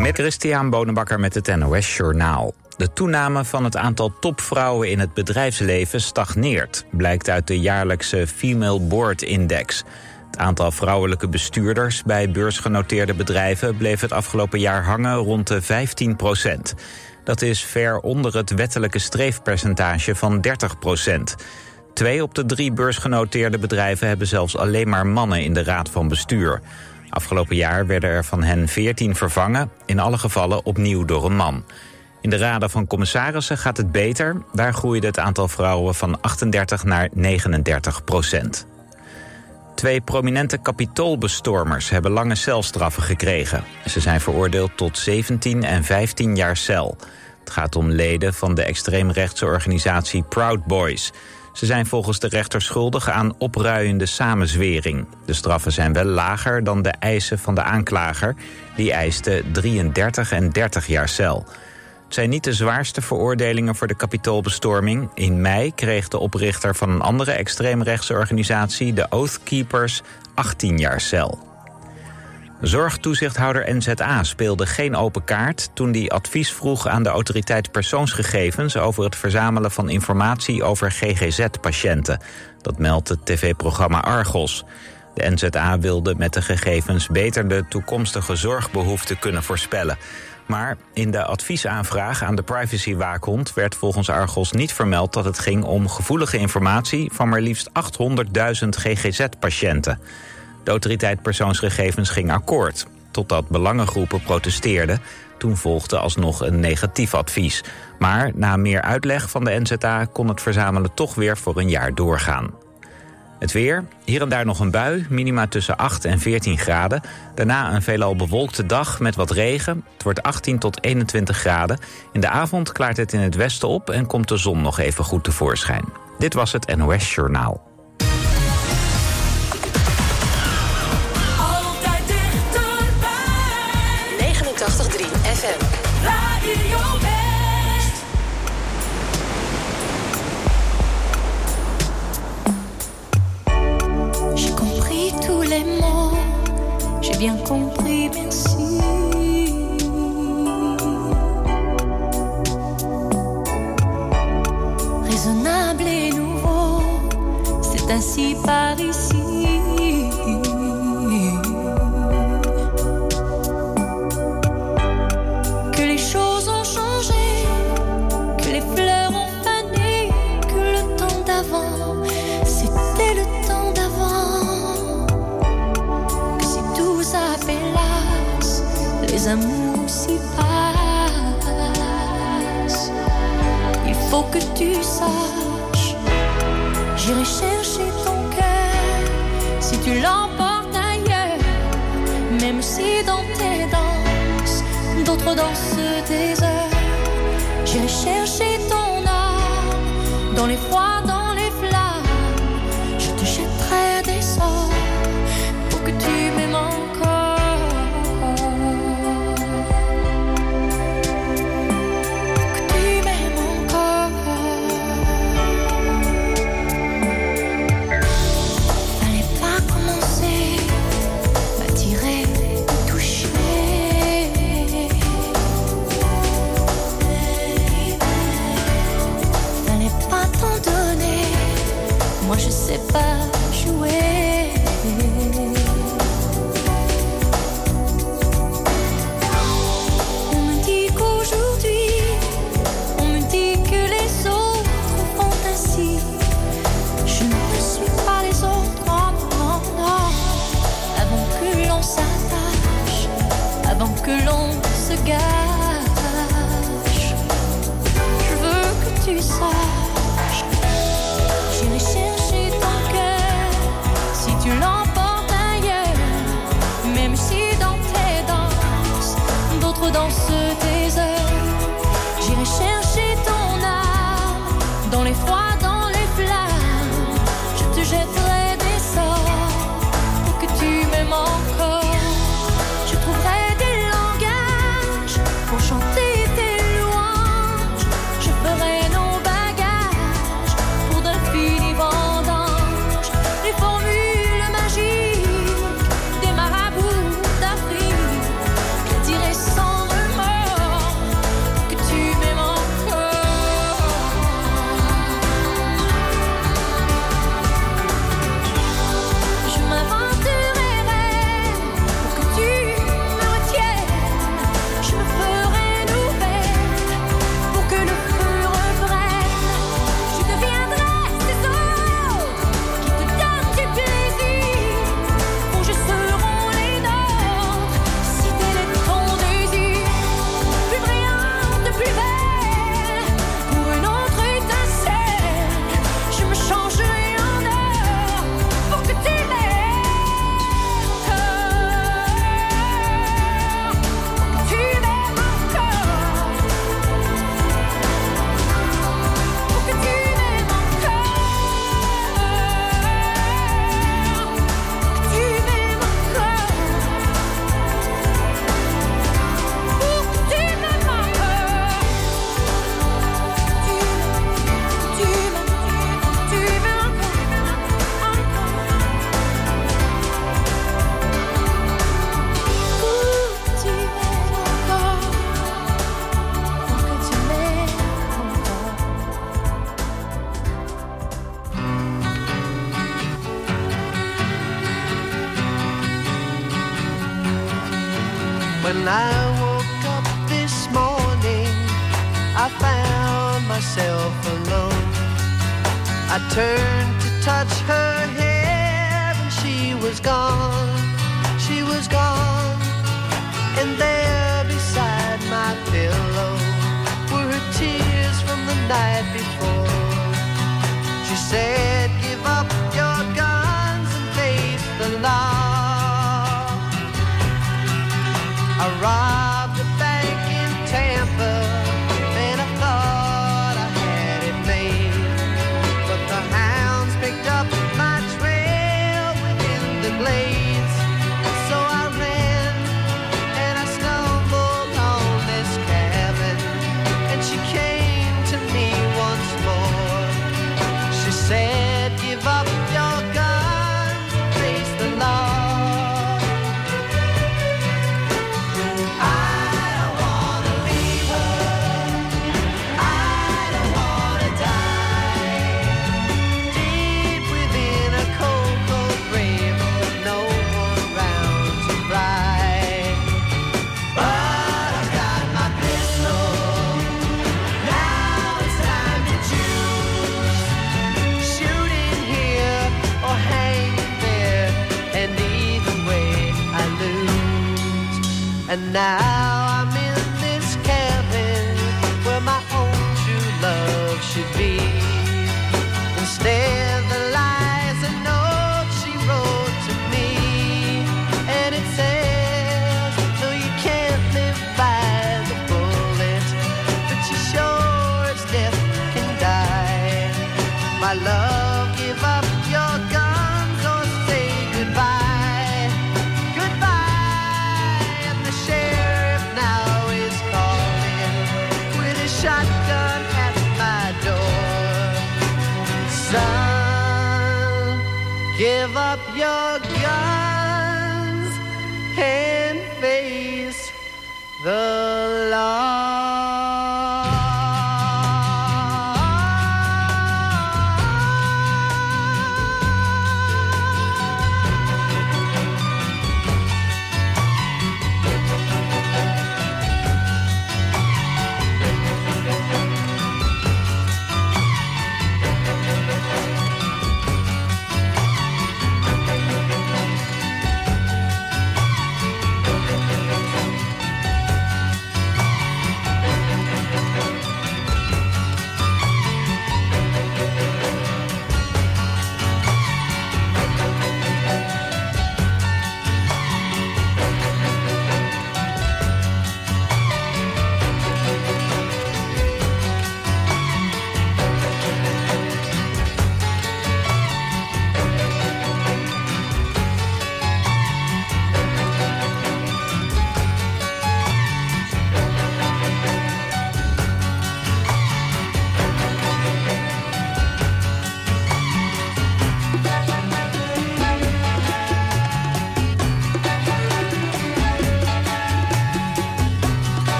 Met Christian Bonenbakker met het NOS Journaal. De toename van het aantal topvrouwen in het bedrijfsleven stagneert... blijkt uit de jaarlijkse Female Board Index. Het aantal vrouwelijke bestuurders bij beursgenoteerde bedrijven... bleef het afgelopen jaar hangen rond de 15 procent. Dat is ver onder het wettelijke streefpercentage van 30 procent. Twee op de drie beursgenoteerde bedrijven hebben zelfs alleen maar mannen in de raad van bestuur. Afgelopen jaar werden er van hen 14 vervangen, in alle gevallen opnieuw door een man. In de raden van commissarissen gaat het beter. Daar groeide het aantal vrouwen van 38 naar 39 procent. Twee prominente kapitoolbestormers hebben lange celstraffen gekregen. Ze zijn veroordeeld tot 17 en 15 jaar cel. Het gaat om leden van de extreemrechtse organisatie Proud Boys. Ze zijn volgens de rechter schuldig aan opruiende samenzwering. De straffen zijn wel lager dan de eisen van de aanklager. Die eiste 33 en 30 jaar cel. Het zijn niet de zwaarste veroordelingen voor de kapitoolbestorming. In mei kreeg de oprichter van een andere extreemrechtse organisatie... de Oath Keepers 18 jaar cel. Zorgtoezichthouder NZA speelde geen open kaart toen die advies vroeg aan de autoriteit persoonsgegevens over het verzamelen van informatie over GGZ-patiënten. Dat meldt het tv-programma Argos. De NZA wilde met de gegevens beter de toekomstige zorgbehoeften kunnen voorspellen. Maar in de adviesaanvraag aan de privacywaakhond werd volgens Argos niet vermeld dat het ging om gevoelige informatie van maar liefst 800.000 GGZ-patiënten. De autoriteit persoonsgegevens ging akkoord, totdat belangengroepen protesteerden. Toen volgde alsnog een negatief advies. Maar na meer uitleg van de NZA kon het verzamelen toch weer voor een jaar doorgaan. Het weer, hier en daar nog een bui, minima tussen 8 en 14 graden. Daarna een veelal bewolkte dag met wat regen. Het wordt 18 tot 21 graden. In de avond klaart het in het westen op en komt de zon nog even goed tevoorschijn. Dit was het NOS Journaal. Bien compris, merci. Raisonnable et nouveau, c'est ainsi par ici. Faut que tu saches, j'irai chercher ton cœur si tu l'emportes ailleurs, même si dans tes danses, d'autres dansent des heures. J'irai chercher ton âme dans les froids, dans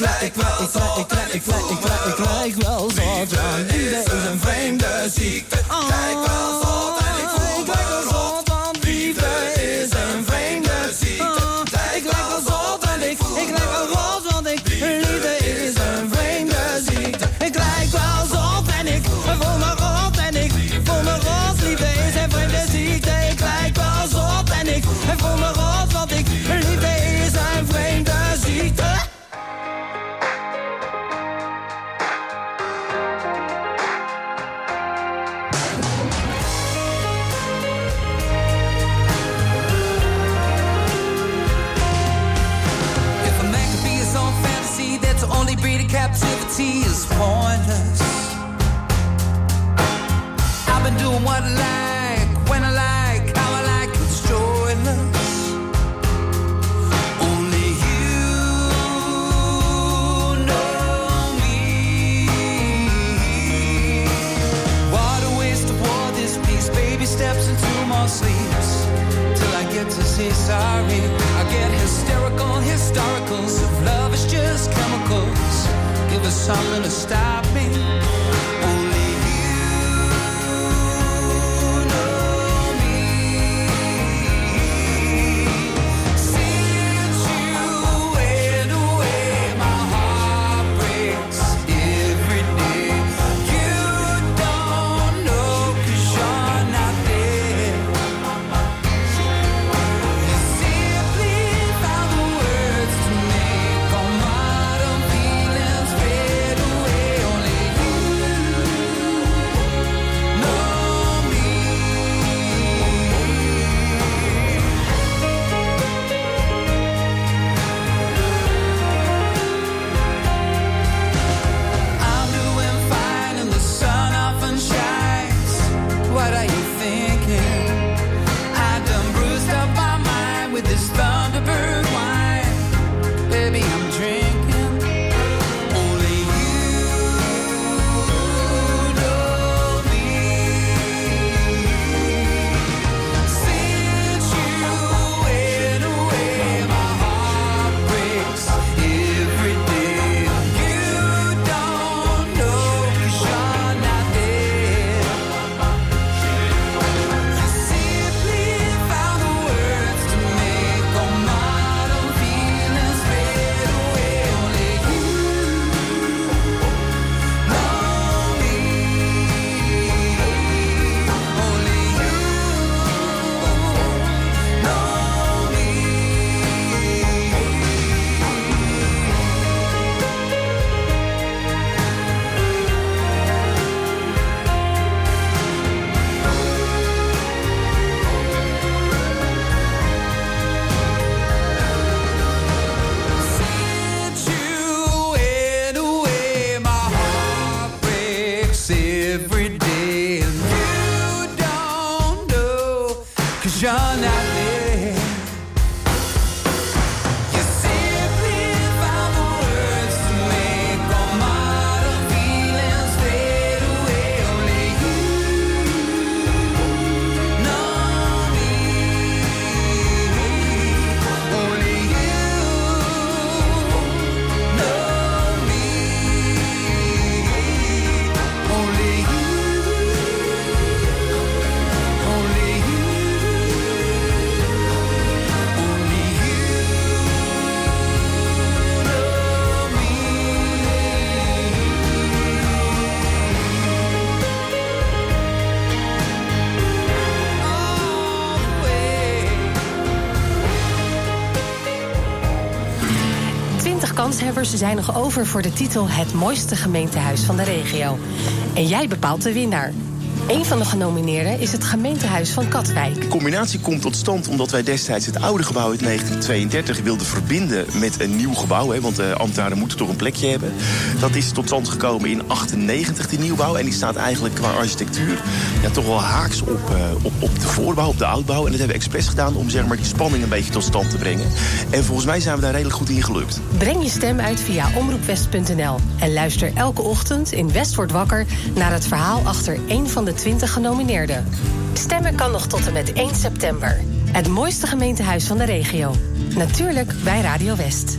lijk, ik lijk, ik lijk, ik lijk, ik lijk, ik lijk, ik lijk wel us something to stop me. Kanshebbers zijn nog over voor de titel Het mooiste gemeentehuis van de regio. En jij bepaalt de winnaar. Een van de genomineerden is het gemeentehuis van Katwijk. De combinatie komt tot stand omdat wij destijds het oude gebouw uit 1932 wilden verbinden met een nieuw gebouw. Hè, want de ambtenaren moeten toch een plekje hebben. Dat is tot stand gekomen in 98, die nieuwbouw. En die staat eigenlijk qua architectuur ja, toch wel haaks op, eh, op, op de voorbouw, op de oudbouw. En dat hebben we expres gedaan om zeg maar, die spanning een beetje tot stand te brengen. En volgens mij zijn we daar redelijk goed in gelukt. Breng je stem uit via omroepwest.nl. En luister elke ochtend in West wordt wakker naar het verhaal achter een van de 20 genomineerden. Stemmen kan nog tot en met 1 september. Het mooiste gemeentehuis van de regio. Natuurlijk bij Radio West.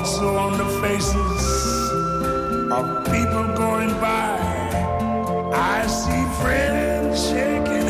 also on the faces of people going by. I see friends shaking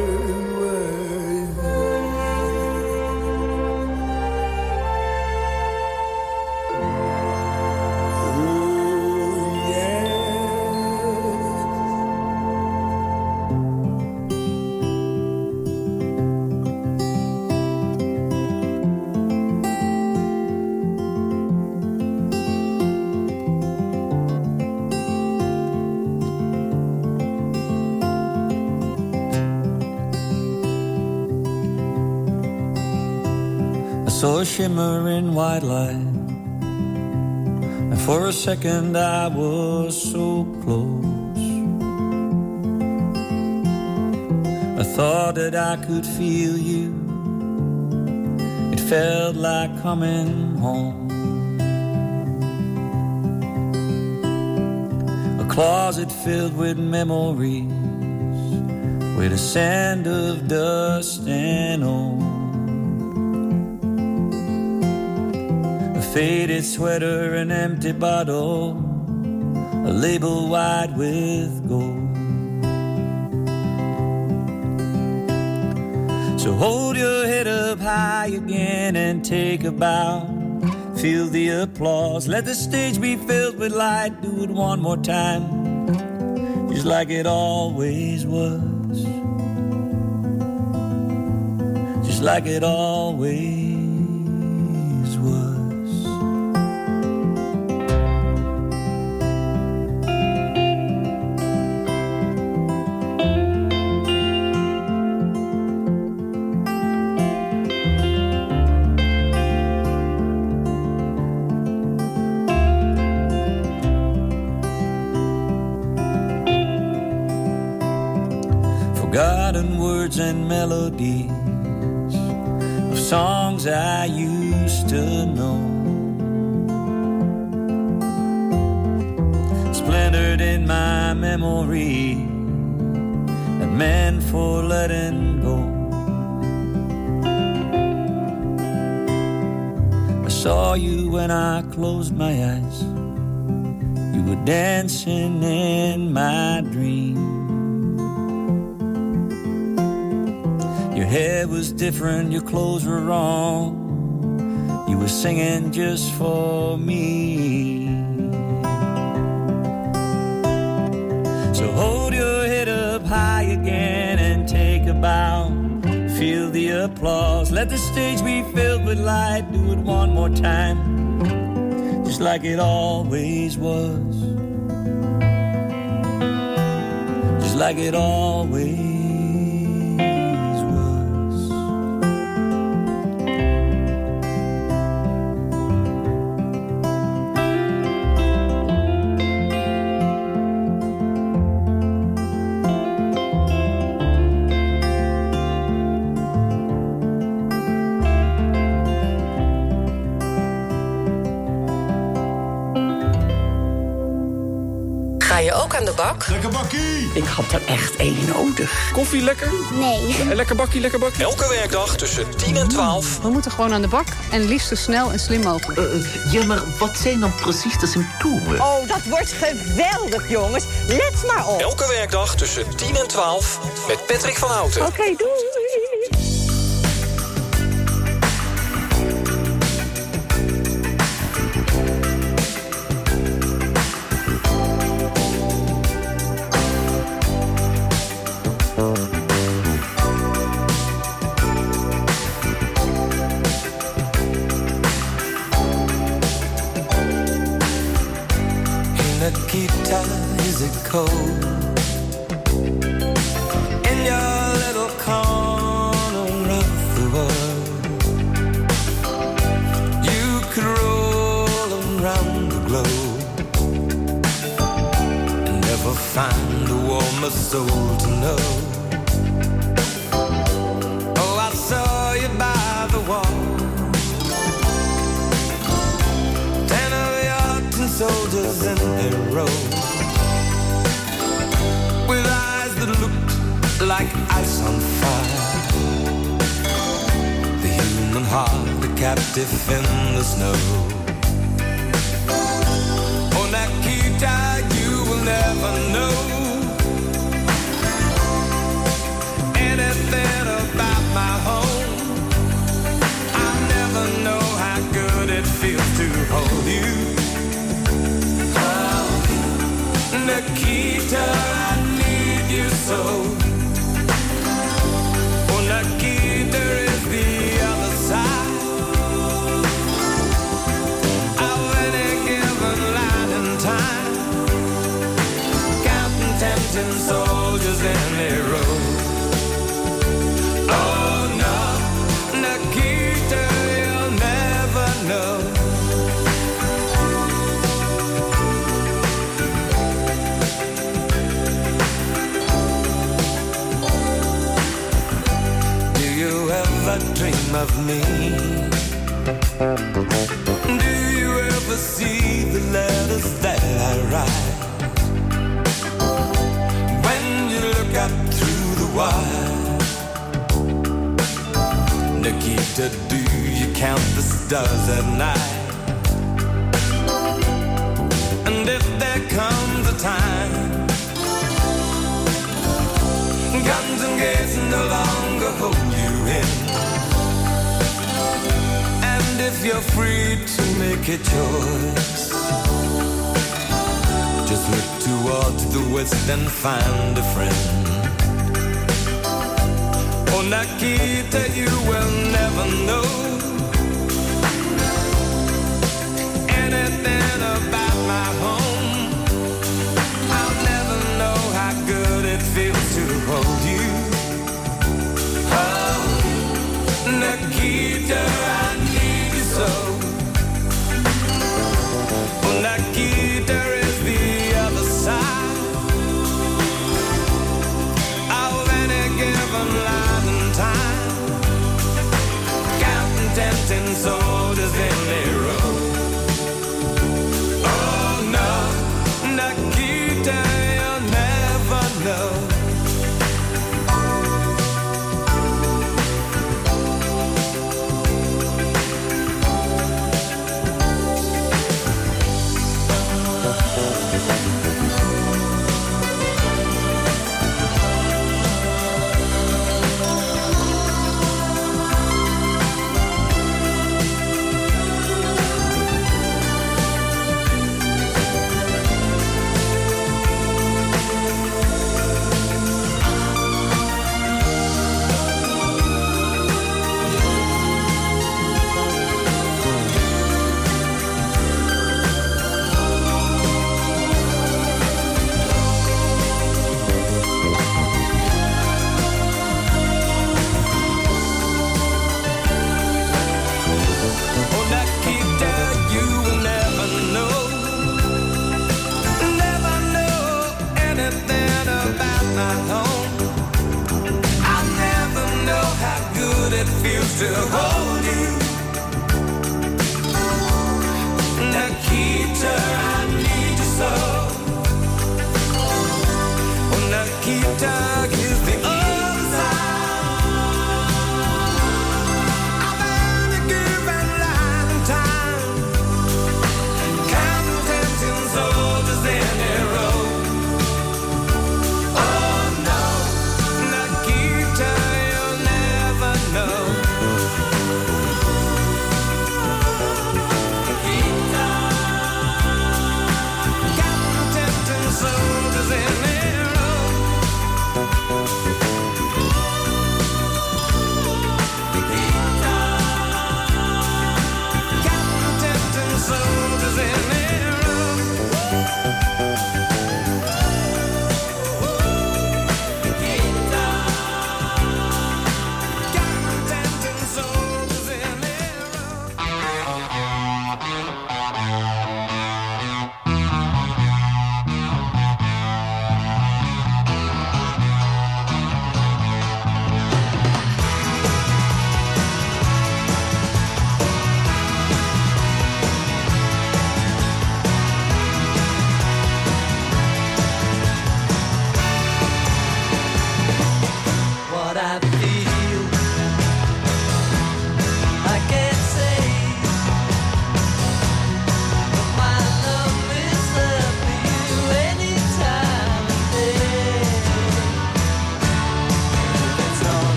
saw a shimmering white light. And for a second I was so close. I thought that I could feel you. It felt like coming home. A closet filled with memories, with a sand of dust and old. Faded sweater, an empty bottle, a label wide with gold. So hold your head up high again and take a bow. Feel the applause. Let the stage be filled with light. Do it one more time, just like it always was. Just like it always words and melodies of songs I used to know. Splintered in my memory, and meant for letting go. I saw you when I closed my eyes. You were dancing in my hair was different, your clothes were wrong. You were singing just for me. So hold your head up high again and take a bow. Feel the applause. Let the stage be filled with light. Do it one more time, just like it always was. Just like it always bak? Lekker bakkie! Ik had er echt één nodig. Koffie lekker? Nee. Lekker bakkie, lekker bakkie. Elke werkdag tussen 10 en 12. We moeten gewoon aan de bak en liefst zo snel en slim mogelijk. Uh, ja, maar wat zijn dan precies de symptomen? Oh, dat wordt geweldig, jongens. Let maar op. Elke werkdag tussen 10 en 12 met Patrick van Houten. Oké, okay, doei. time. Counting tempting soldiers in their row Oh no, you'll never know. Do you ever dream of me? Nikita, do you count the stars at night? And if there comes a time guns and gates no longer hold you in. And if you're free to make a choice, just look towards the west and find a friend. Oh, Nikita, you will never know anything about my home. I'll never know how good it feels to hold you. Oh, Nikita, I need you so. Oh, Nikita is the other side given life Tempting soldiers in their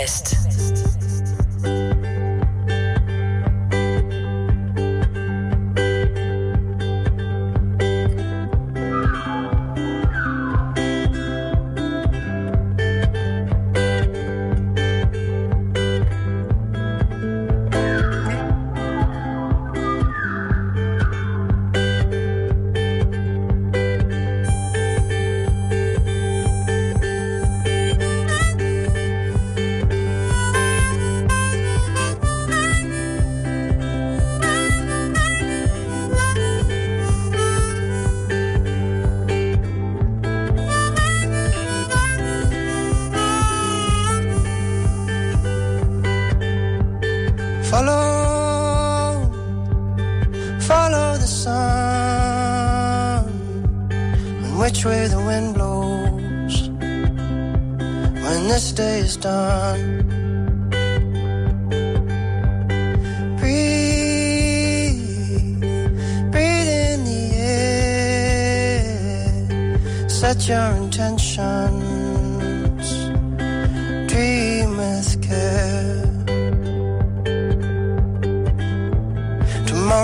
West.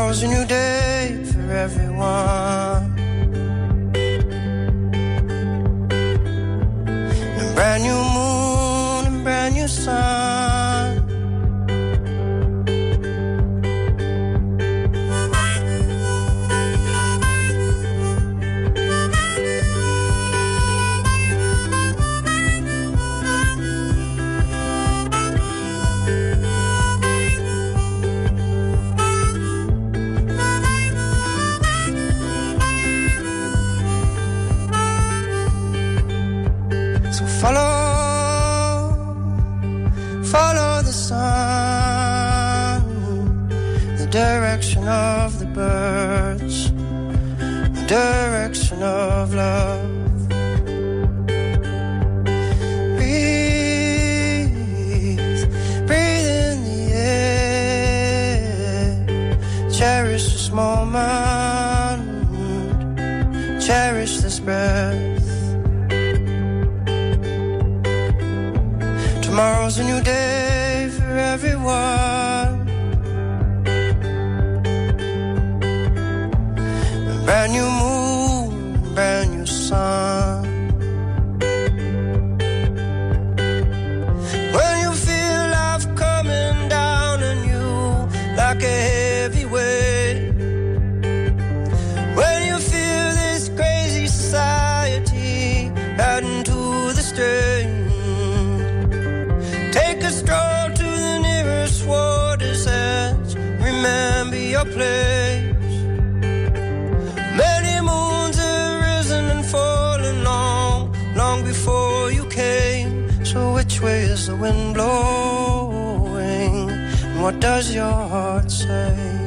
tomorrow's a new day for everyone. is the wind blowing? And what does your heart say?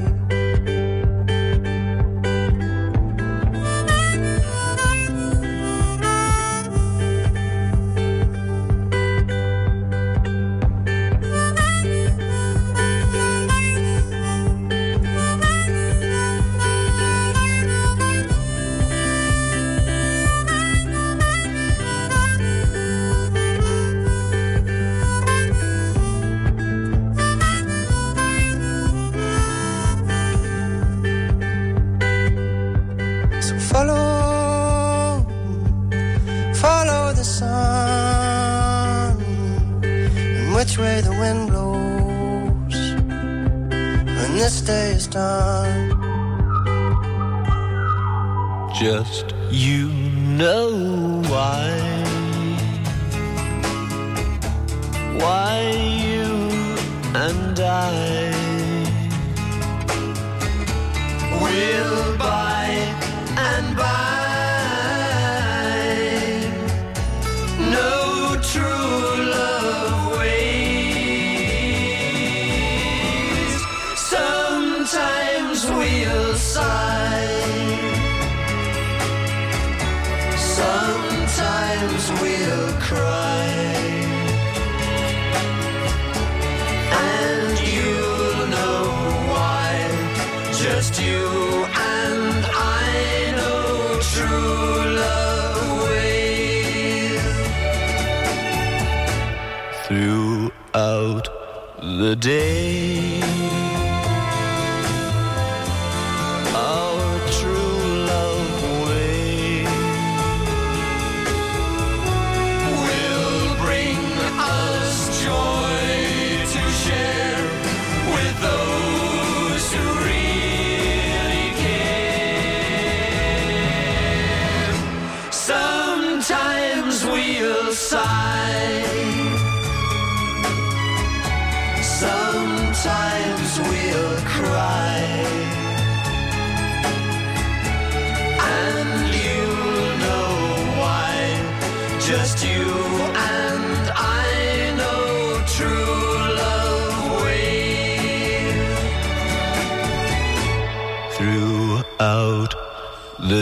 way the wind blows. When this day is done, just you know why. Why you and I will. The day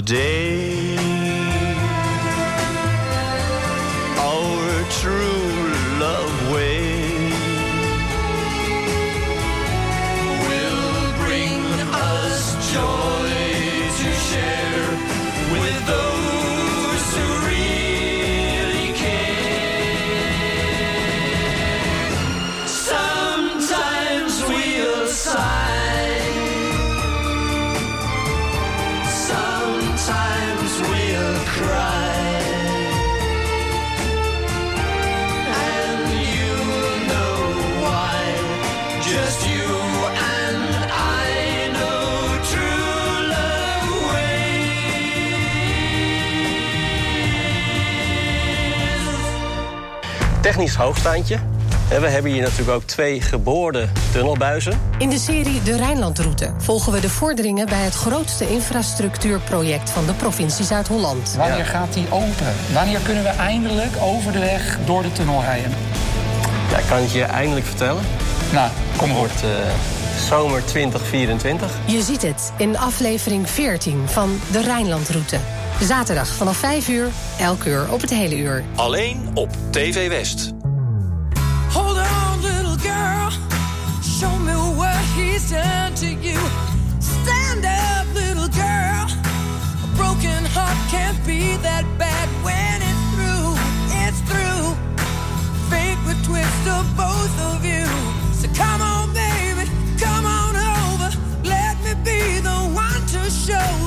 the Technisch hoogstaandje. En we hebben hier natuurlijk ook twee geboorde tunnelbuizen. In de serie De Rijnlandroute volgen we de vorderingen bij het grootste infrastructuurproject van de provincie Zuid-Holland. Wanneer gaat die open? Wanneer kunnen we eindelijk over de weg door de tunnel rijden? Ja, ik kan het je eindelijk vertellen. Nou, kom maar. wordt eh, zomer 2024. Je ziet het in aflevering 14 van De Rijnlandroute. Zaterdag vanaf 5 uur, elk uur op het hele uur. Alleen op TV West. Hold on, little girl. Show me what he's done to you. Stand up, little girl. A broken heart can't be that bad when it's through. It's through. Fate would twist of both of you. Show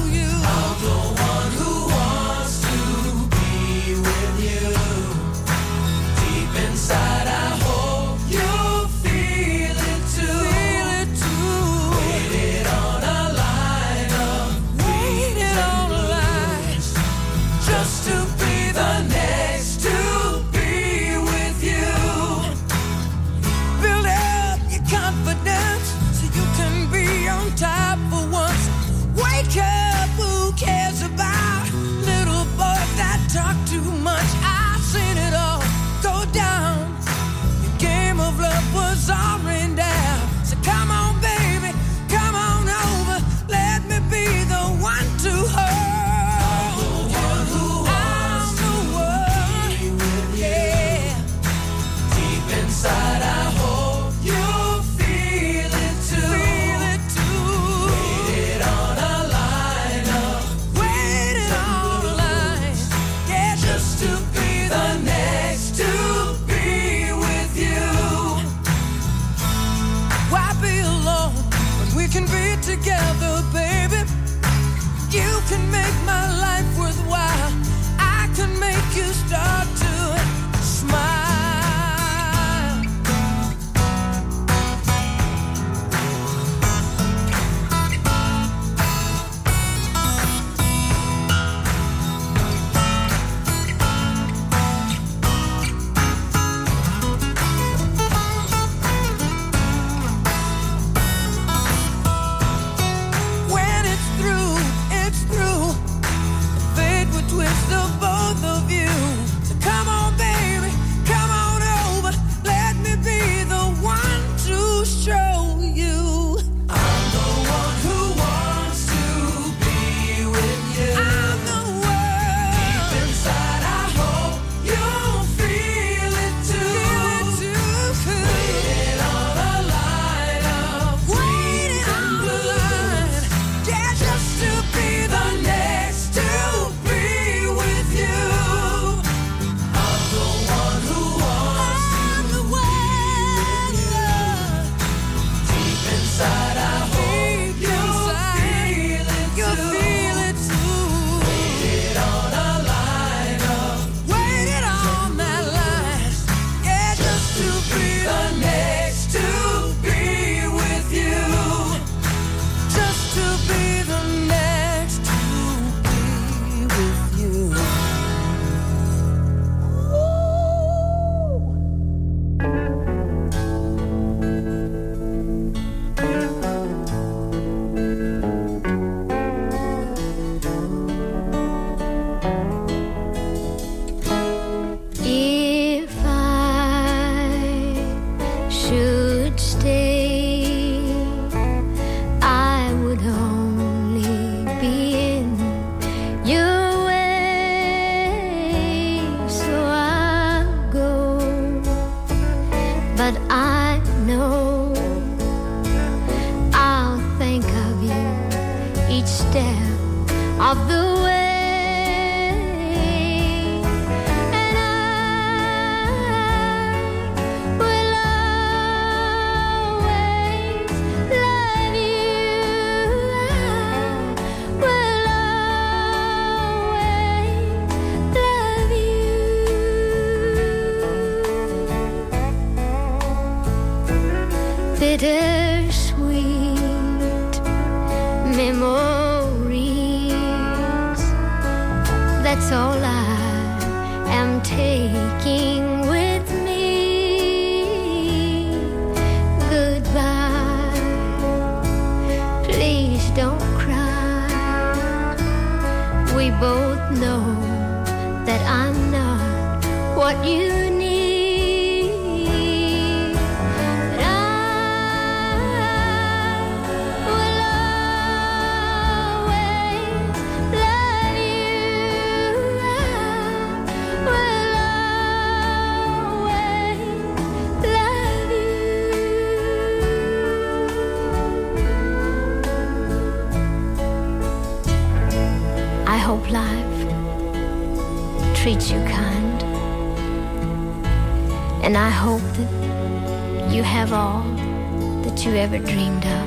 that you ever dreamed of.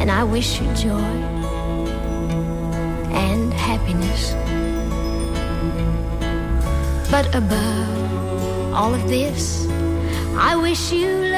And I wish you joy and happiness. But above all of this, I wish you love.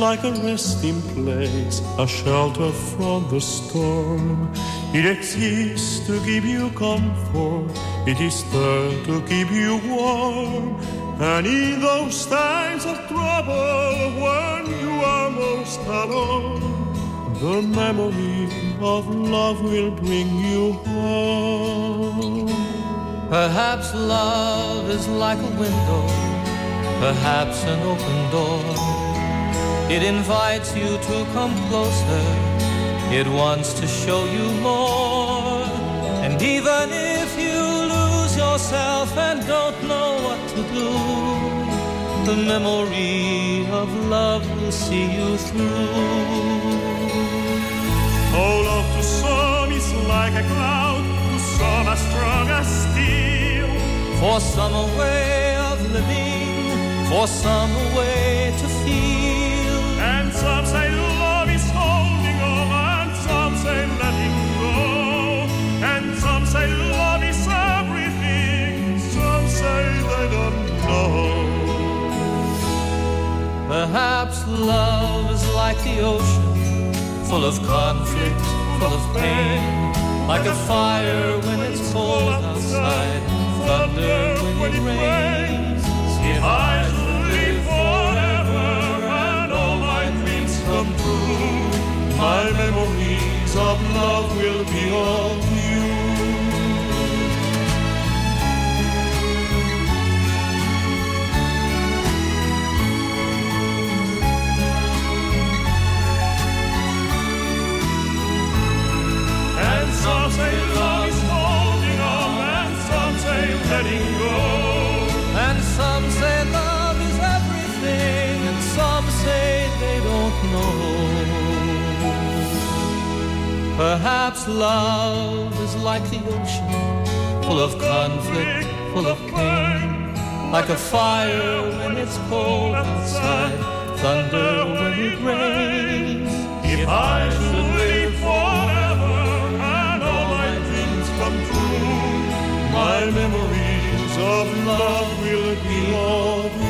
Like a resting place, a shelter from the storm. It exists to give you comfort, it is there to keep you warm. And in those times of trouble, when you are most alone, the memory of love will bring you home. Perhaps love is like a window, perhaps an open door. It invites you to come closer, it wants to show you more. And even if you lose yourself and don't know what to do, the memory of love will see you through. Oh, love to some is like a cloud, to some as strong as steel. For some a way of living, for some a way to feel. Perhaps love is like the ocean, full of conflict, full of pain. Like a fire when it's cold outside, thunder when it rains. If I should live forever and all my dreams come true, My memories of love will be of And some say love is holding on, and some say letting go. And some say love is everything, and some say they don't know. Perhaps love is like the ocean, full of conflict, full of pain. Like a fire when it's cold outside, thunder when it rains. If I should my memories of love will be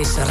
es